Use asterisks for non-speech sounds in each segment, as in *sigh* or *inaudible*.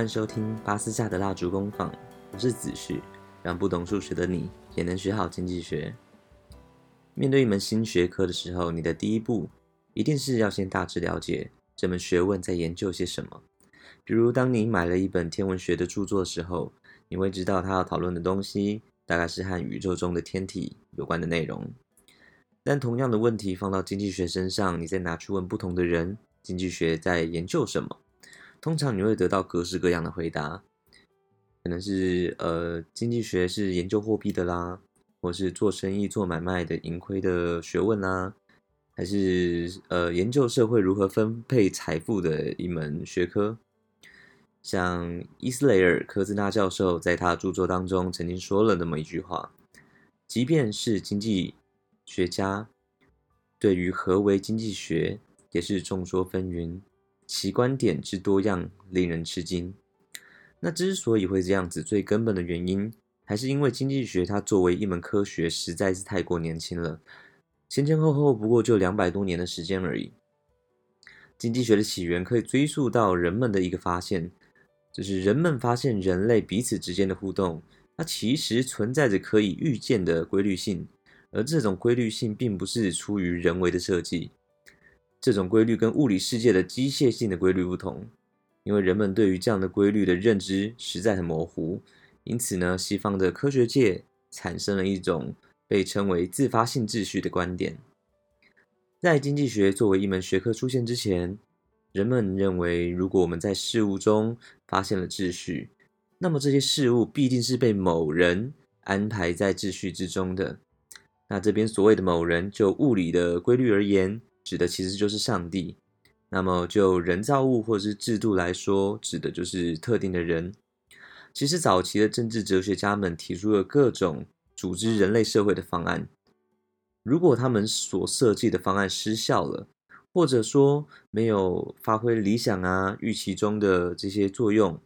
欢迎收听巴斯夏的蜡烛工坊，我是子旭，让不懂数学的你也能学好经济学。面对一门新学科的时候，你的第一步一定是要先大致了解这门学问在研究些什么。比如，当你买了一本天文学的著作的时候，你会知道它要讨论的东西大概是和宇宙中的天体有关的内容。但同样的问题放到经济学身上，你再拿去问不同的人，经济学在研究什么？通常你会得到各式各样的回答，可能是呃，经济学是研究货币的啦，或是做生意做买卖的盈亏的学问啦，还是呃，研究社会如何分配财富的一门学科。像伊斯雷尔·科兹纳教授在他著作当中曾经说了那么一句话：即便是经济学家，对于何为经济学，也是众说纷纭。其观点之多样令人吃惊。那之所以会这样子，最根本的原因还是因为经济学它作为一门科学实在是太过年轻了，前前后后不过就两百多年的时间而已。经济学的起源可以追溯到人们的一个发现，就是人们发现人类彼此之间的互动，它其实存在着可以预见的规律性，而这种规律性并不是出于人为的设计。这种规律跟物理世界的机械性的规律不同，因为人们对于这样的规律的认知实在很模糊，因此呢，西方的科学界产生了一种被称为自发性秩序的观点。在经济学作为一门学科出现之前，人们认为，如果我们在事物中发现了秩序，那么这些事物必定是被某人安排在秩序之中的。那这边所谓的某人，就物理的规律而言，指的其实就是上帝，那么就人造物或者是制度来说，指的就是特定的人。其实早期的政治哲学家们提出了各种组织人类社会的方案，如果他们所设计的方案失效了，或者说没有发挥理想啊预期中的这些作用，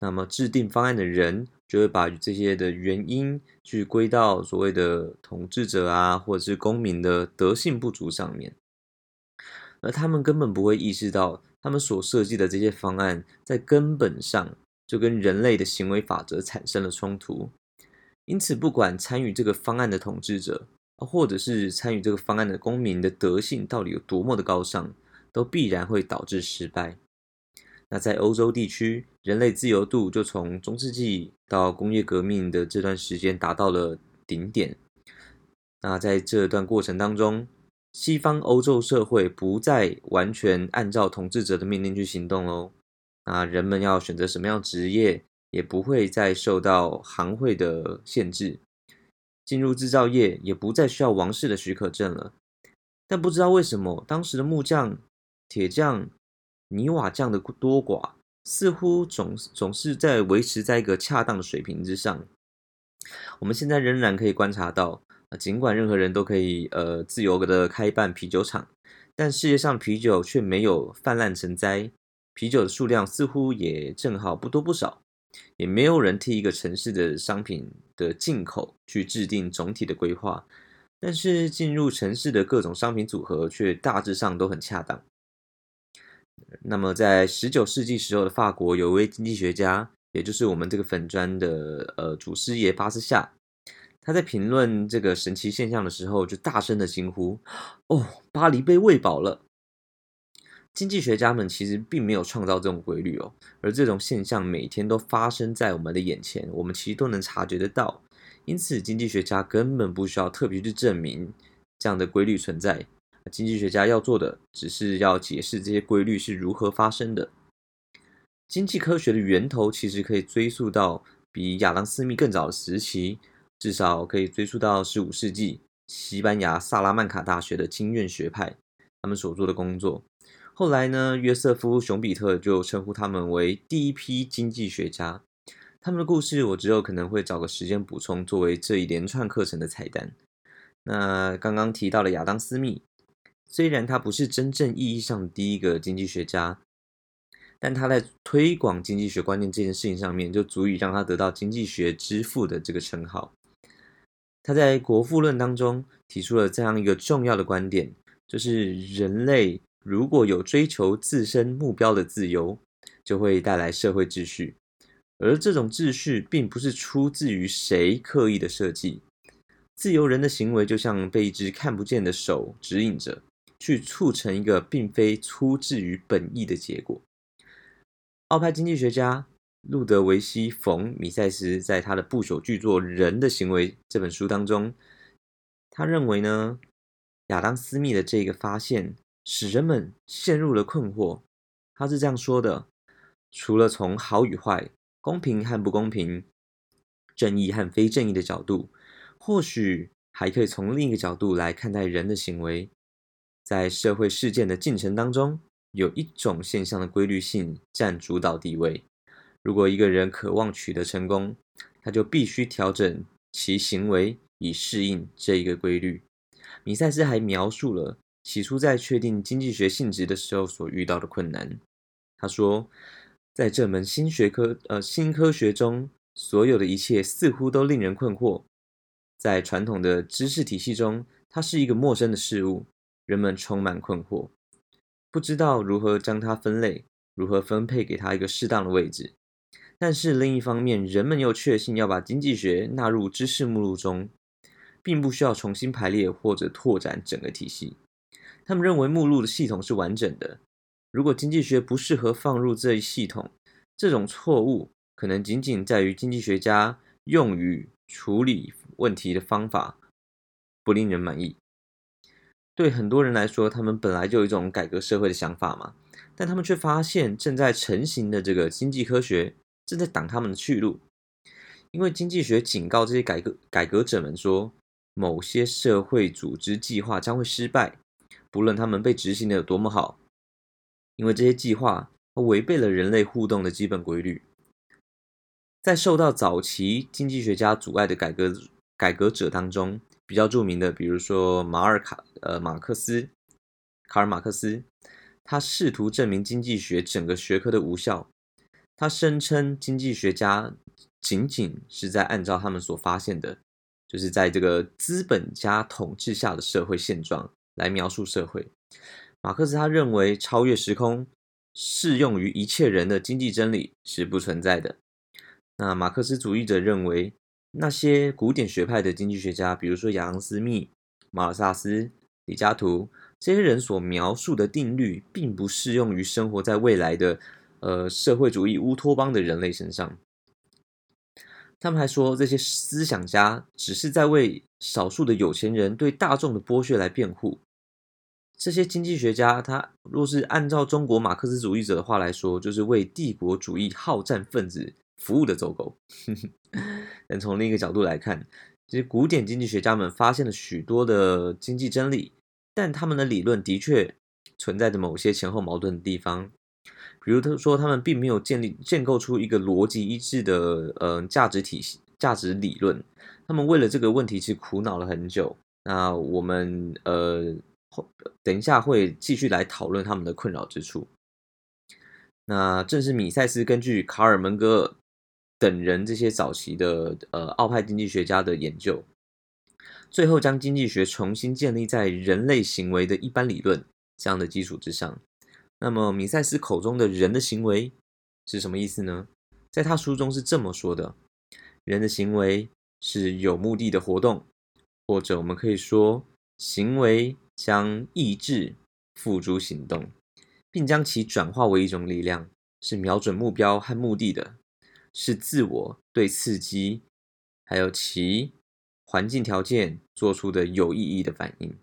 那么制定方案的人就会把这些的原因去归到所谓的统治者啊，或者是公民的德性不足上面。而他们根本不会意识到，他们所设计的这些方案在根本上就跟人类的行为法则产生了冲突。因此，不管参与这个方案的统治者，或者是参与这个方案的公民的德性到底有多么的高尚，都必然会导致失败。那在欧洲地区，人类自由度就从中世纪到工业革命的这段时间达到了顶点。那在这段过程当中，西方欧洲社会不再完全按照统治者的命令去行动喽。那人们要选择什么样职业，也不会再受到行会的限制。进入制造业也不再需要王室的许可证了。但不知道为什么，当时的木匠、铁匠、泥瓦匠的多寡，似乎总总是在维持在一个恰当的水平之上。我们现在仍然可以观察到。尽管任何人都可以呃自由的开办啤酒厂，但世界上啤酒却没有泛滥成灾，啤酒的数量似乎也正好不多不少，也没有人替一个城市的商品的进口去制定总体的规划，但是进入城市的各种商品组合却大致上都很恰当。那么在十九世纪时候的法国，有一位经济学家，也就是我们这个粉砖的呃祖师爷巴斯夏。他在评论这个神奇现象的时候，就大声的惊呼：“哦，巴黎被喂饱了！”经济学家们其实并没有创造这种规律哦，而这种现象每天都发生在我们的眼前，我们其实都能察觉得到。因此，经济学家根本不需要特别去证明这样的规律存在。经济学家要做的，只是要解释这些规律是如何发生的。经济科学的源头其实可以追溯到比亚当·斯密更早的时期。至少可以追溯到十五世纪，西班牙萨拉曼卡大学的经验学派，他们所做的工作。后来呢，约瑟夫·熊彼特就称呼他们为第一批经济学家。他们的故事，我之后可能会找个时间补充，作为这一连串课程的彩蛋。那刚刚提到了亚当·斯密，虽然他不是真正意义上第一个经济学家，但他在推广经济学观念这件事情上面，就足以让他得到经济学之父的这个称号。他在《国富论》当中提出了这样一个重要的观点，就是人类如果有追求自身目标的自由，就会带来社会秩序。而这种秩序并不是出自于谁刻意的设计。自由人的行为就像被一只看不见的手指引着，去促成一个并非出自于本意的结果。奥派经济学家路德维希·冯·米塞斯在他的不朽巨作《人的行为》这本书当中，他认为呢，亚当·斯密的这个发现使人们陷入了困惑。他是这样说的：除了从好与坏、公平和不公平、正义和非正义的角度，或许还可以从另一个角度来看待人的行为，在社会事件的进程当中。有一种现象的规律性占主导地位。如果一个人渴望取得成功，他就必须调整其行为以适应这一个规律。米塞斯还描述了起初在确定经济学性质的时候所遇到的困难。他说，在这门新学科，呃，新科学中，所有的一切似乎都令人困惑。在传统的知识体系中，它是一个陌生的事物，人们充满困惑。不知道如何将它分类，如何分配给它一个适当的位置。但是另一方面，人们又确信要把经济学纳入知识目录中，并不需要重新排列或者拓展整个体系。他们认为目录的系统是完整的。如果经济学不适合放入这一系统，这种错误可能仅仅在于经济学家用于处理问题的方法不令人满意。对很多人来说，他们本来就有一种改革社会的想法嘛，但他们却发现正在成型的这个经济科学正在挡他们的去路，因为经济学警告这些改革改革者们说，某些社会组织计划将会失败，不论他们被执行的有多么好，因为这些计划违背了人类互动的基本规律。在受到早期经济学家阻碍的改革改革者当中，比较著名的，比如说马尔卡呃马克思，卡尔马克思，他试图证明经济学整个学科的无效。他声称经济学家仅仅是在按照他们所发现的，就是在这个资本家统治下的社会现状来描述社会。马克思他认为超越时空、适用于一切人的经济真理是不存在的。那马克思主义者认为。那些古典学派的经济学家，比如说亚当·斯密、马尔萨斯、李嘉图，这些人所描述的定律，并不适用于生活在未来的呃社会主义乌托邦的人类身上。他们还说，这些思想家只是在为少数的有钱人对大众的剥削来辩护。这些经济学家，他若是按照中国马克思主义者的话来说，就是为帝国主义好战分子服务的走狗。*laughs* 但从另一个角度来看，这些古典经济学家们发现了许多的经济真理，但他们的理论的确存在着某些前后矛盾的地方。比如他说，他们并没有建立建构出一个逻辑一致的呃价值体系、价值理论。他们为了这个问题其实苦恼了很久。那我们呃等一下会继续来讨论他们的困扰之处。那正是米塞斯根据卡尔门格尔。等人这些早期的呃奥派经济学家的研究，最后将经济学重新建立在人类行为的一般理论这样的基础之上。那么米塞斯口中的人的行为是什么意思呢？在他书中是这么说的：人的行为是有目的的活动，或者我们可以说，行为将意志付诸行动，并将其转化为一种力量，是瞄准目标和目的的。是自我对刺激，还有其环境条件做出的有意义的反应，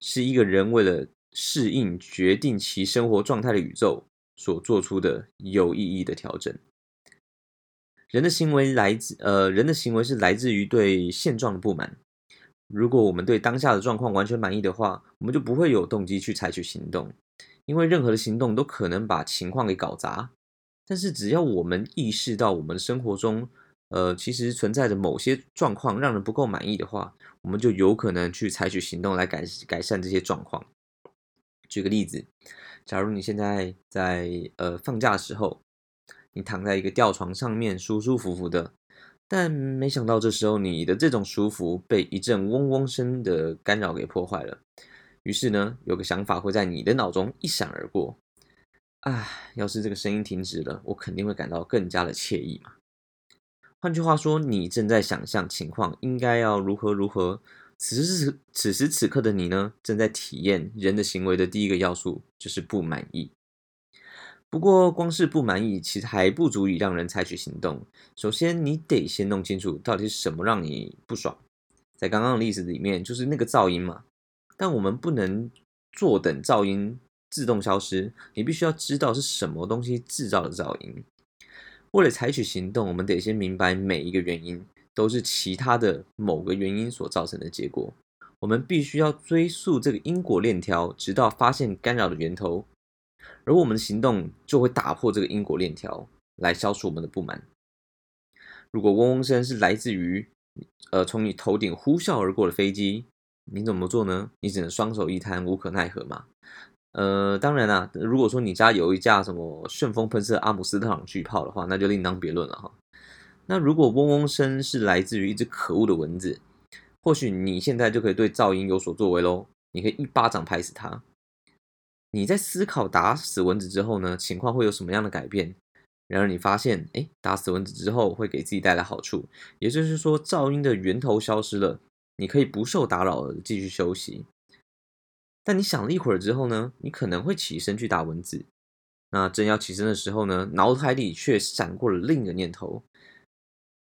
是一个人为了适应决定其生活状态的宇宙所做出的有意义的调整。人的行为来自呃，人的行为是来自于对现状的不满。如果我们对当下的状况完全满意的话，我们就不会有动机去采取行动，因为任何的行动都可能把情况给搞砸。但是，只要我们意识到我们生活中，呃，其实存在着某些状况让人不够满意的话，我们就有可能去采取行动来改改善这些状况。举个例子，假如你现在在呃放假的时候，你躺在一个吊床上面舒舒服服的，但没想到这时候你的这种舒服被一阵嗡嗡声的干扰给破坏了。于是呢，有个想法会在你的脑中一闪而过。唉，要是这个声音停止了，我肯定会感到更加的惬意嘛。换句话说，你正在想象情况应该要如何如何。此时此此时此刻的你呢，正在体验人的行为的第一个要素就是不满意。不过，光是不满意其实还不足以让人采取行动。首先，你得先弄清楚到底是什么让你不爽。在刚刚的例子里面，就是那个噪音嘛。但我们不能坐等噪音自动消失，你必须要知道是什么东西制造的噪音。为了采取行动，我们得先明白每一个原因都是其他的某个原因所造成的结果。我们必须要追溯这个因果链条，直到发现干扰的源头，而我们的行动就会打破这个因果链条，来消除我们的不满。如果嗡嗡声是来自于呃从你头顶呼啸而过的飞机，你怎么做呢？你只能双手一摊，无可奈何嘛。呃，当然啦，如果说你家有一架什么旋风喷射阿姆斯特朗巨炮的话，那就另当别论了哈。那如果嗡嗡声是来自于一只可恶的蚊子，或许你现在就可以对噪音有所作为喽。你可以一巴掌拍死它。你在思考打死蚊子之后呢，情况会有什么样的改变？然而你发现，哎，打死蚊子之后会给自己带来好处，也就是说噪音的源头消失了，你可以不受打扰的继续休息。但你想了一会儿之后呢，你可能会起身去打蚊子。那正要起身的时候呢，脑海里却闪过了另一个念头：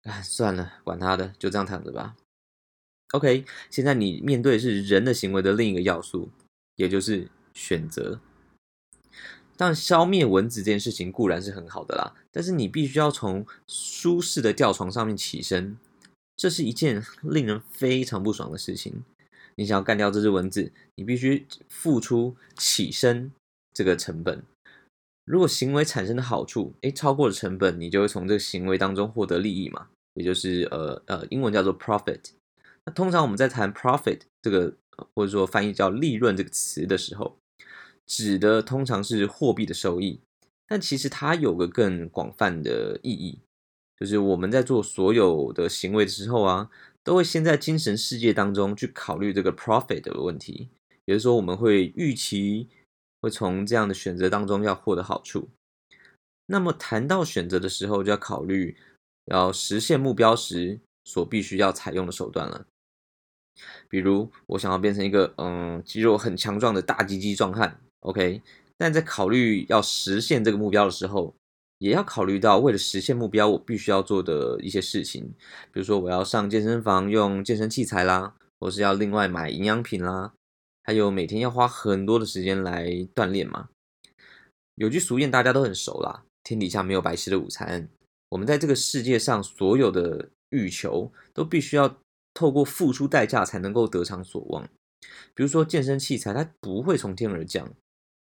哎，算了，管他的，就这样躺着吧。OK，现在你面对是人的行为的另一个要素，也就是选择。但消灭蚊子这件事情固然是很好的啦，但是你必须要从舒适的吊床上面起身，这是一件令人非常不爽的事情。你想要干掉这只蚊子，你必须付出起身这个成本。如果行为产生的好处，诶，超过了成本，你就会从这个行为当中获得利益嘛，也就是呃呃，英文叫做 profit。那通常我们在谈 profit 这个，或者说翻译叫利润这个词的时候，指的通常是货币的收益，但其实它有个更广泛的意义，就是我们在做所有的行为的时候啊。都会先在精神世界当中去考虑这个 profit 的问题，也就是说，我们会预期会从这样的选择当中要获得好处。那么谈到选择的时候，就要考虑要实现目标时所必须要采用的手段了。比如，我想要变成一个嗯肌肉很强壮的大鸡鸡壮汉，OK，但在考虑要实现这个目标的时候，也要考虑到，为了实现目标，我必须要做的一些事情，比如说我要上健身房用健身器材啦，或是要另外买营养品啦，还有每天要花很多的时间来锻炼嘛。有句俗谚大家都很熟啦，天底下没有白吃的午餐。我们在这个世界上所有的欲求，都必须要透过付出代价才能够得偿所望。比如说健身器材，它不会从天而降，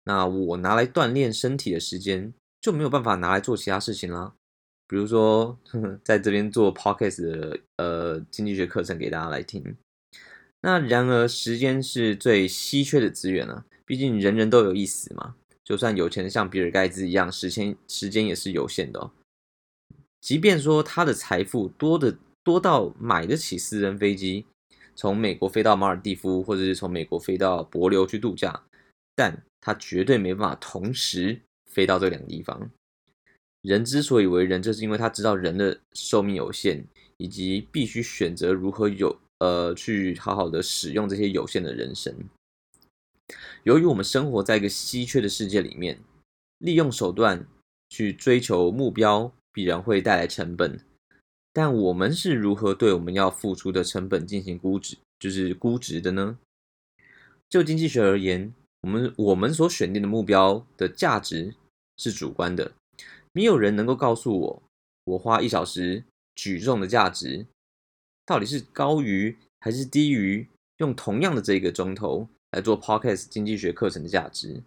那我拿来锻炼身体的时间，就没有办法拿来做其他事情啦，比如说呵呵 *laughs* 在这边做 podcast 的呃经济学课程给大家来听。那然而时间是最稀缺的资源啊，毕竟人人都有一死嘛。就算有钱像比尔盖茨一样，时间时间也是有限的哦。即便说他的财富多的多到买得起私人飞机，从美国飞到马尔地夫，或者是从美国飞到帛琉去度假，但他绝对没办法同时。飞到这两个地方，人之所以为人，就是因为他知道人的寿命有限，以及必须选择如何有呃去好好的使用这些有限的人生。由于我们生活在一个稀缺的世界里面，利用手段去追求目标，必然会带来成本。但我们是如何对我们要付出的成本进行估值，就是估值的呢？就经济学而言。我们我们所选定的目标的价值是主观的，没有人能够告诉我，我花一小时举重的价值到底是高于还是低于用同样的这个钟头来做 Podcast 经济学课程的价值，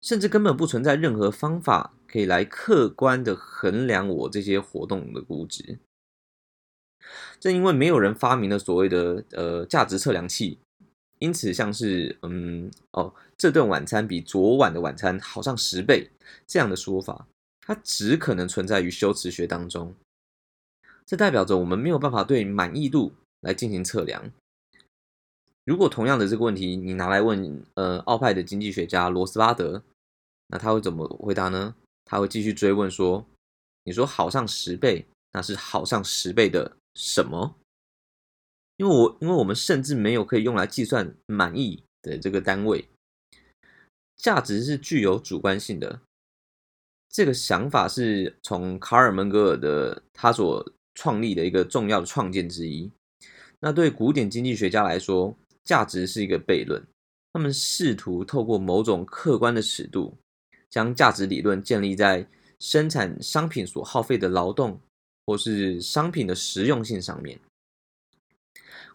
甚至根本不存在任何方法可以来客观的衡量我这些活动的估值。正因为没有人发明了所谓的呃价值测量器。因此，像是嗯哦，这顿晚餐比昨晚的晚餐好上十倍这样的说法，它只可能存在于修辞学当中。这代表着我们没有办法对满意度来进行测量。如果同样的这个问题你拿来问呃奥派的经济学家罗斯巴德，那他会怎么回答呢？他会继续追问说：“你说好上十倍，那是好上十倍的什么？”因为我因为我们甚至没有可以用来计算满意的这个单位。价值是具有主观性的。这个想法是从卡尔门格尔的他所创立的一个重要的创建之一。那对古典经济学家来说，价值是一个悖论。他们试图透过某种客观的尺度，将价值理论建立在生产商品所耗费的劳动，或是商品的实用性上面。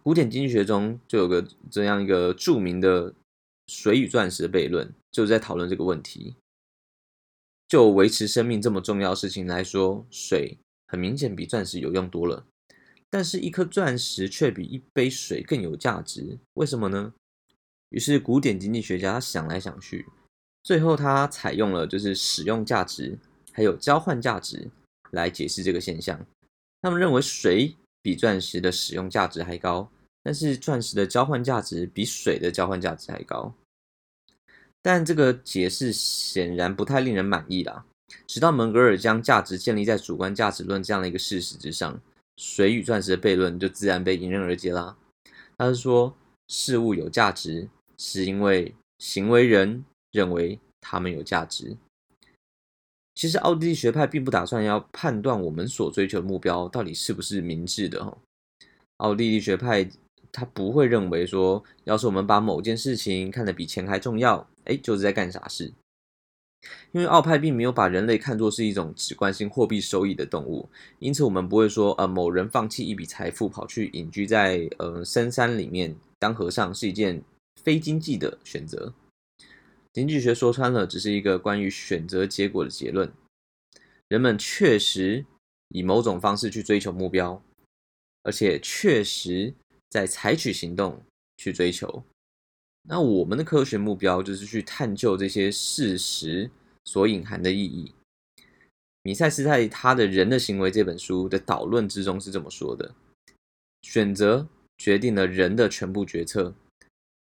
古典经济学中就有个这样一个著名的水与钻石悖论，就是在讨论这个问题。就维持生命这么重要的事情来说，水很明显比钻石有用多了。但是，一颗钻石却比一杯水更有价值，为什么呢？于是，古典经济学家想来想去，最后他采用了就是使用价值还有交换价值来解释这个现象。他们认为水比钻石的使用价值还高，但是钻石的交换价值比水的交换价值还高。但这个解释显然不太令人满意啦。直到门格尔将价值建立在主观价值论这样的一个事实之上，水与钻石的悖论就自然被迎刃而解啦。他是说，事物有价值，是因为行为人认为他们有价值。其实，奥地利学派并不打算要判断我们所追求的目标到底是不是明智的。奥地利学派他不会认为说，要是我们把某件事情看得比钱还重要。哎，就是在干傻事。因为奥派并没有把人类看作是一种只关心货币收益的动物，因此我们不会说，呃，某人放弃一笔财富跑去隐居在呃深山里面当和尚是一件非经济的选择。经济学说穿了，只是一个关于选择结果的结论。人们确实以某种方式去追求目标，而且确实在采取行动去追求。那我们的科学目标就是去探究这些事实所隐含的意义。米塞斯在他的《人的行为》这本书的导论之中是这么说的：选择决定了人的全部决策。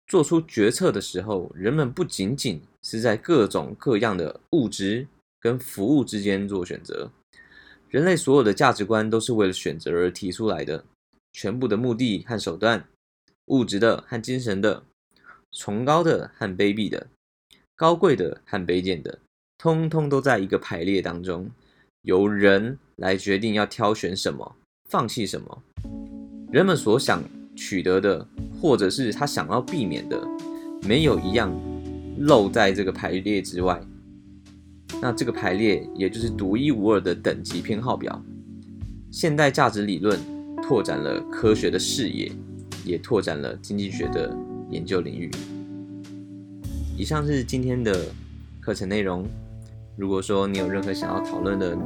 做出决策的时候，人们不仅仅是在各种各样的物质跟服务之间做选择，人类所有的价值观都是为了选择而提出来的。全部的目的和手段，物质的和精神的。崇高的和卑鄙的，高贵的和卑贱的，通通都在一个排列当中，由人来决定要挑选什么，放弃什么。人们所想取得的，或者是他想要避免的，没有一样漏在这个排列之外。那这个排列，也就是独一无二的等级偏好表。现代价值理论拓展了科学的视野，也拓展了经济学的。研究领域。以上是今天的课程内容。如果说你有任何想要讨论的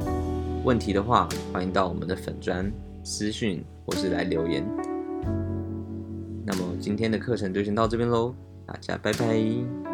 问题的话，欢迎到我们的粉砖私讯或是来留言。那么今天的课程就先到这边喽，大家拜拜。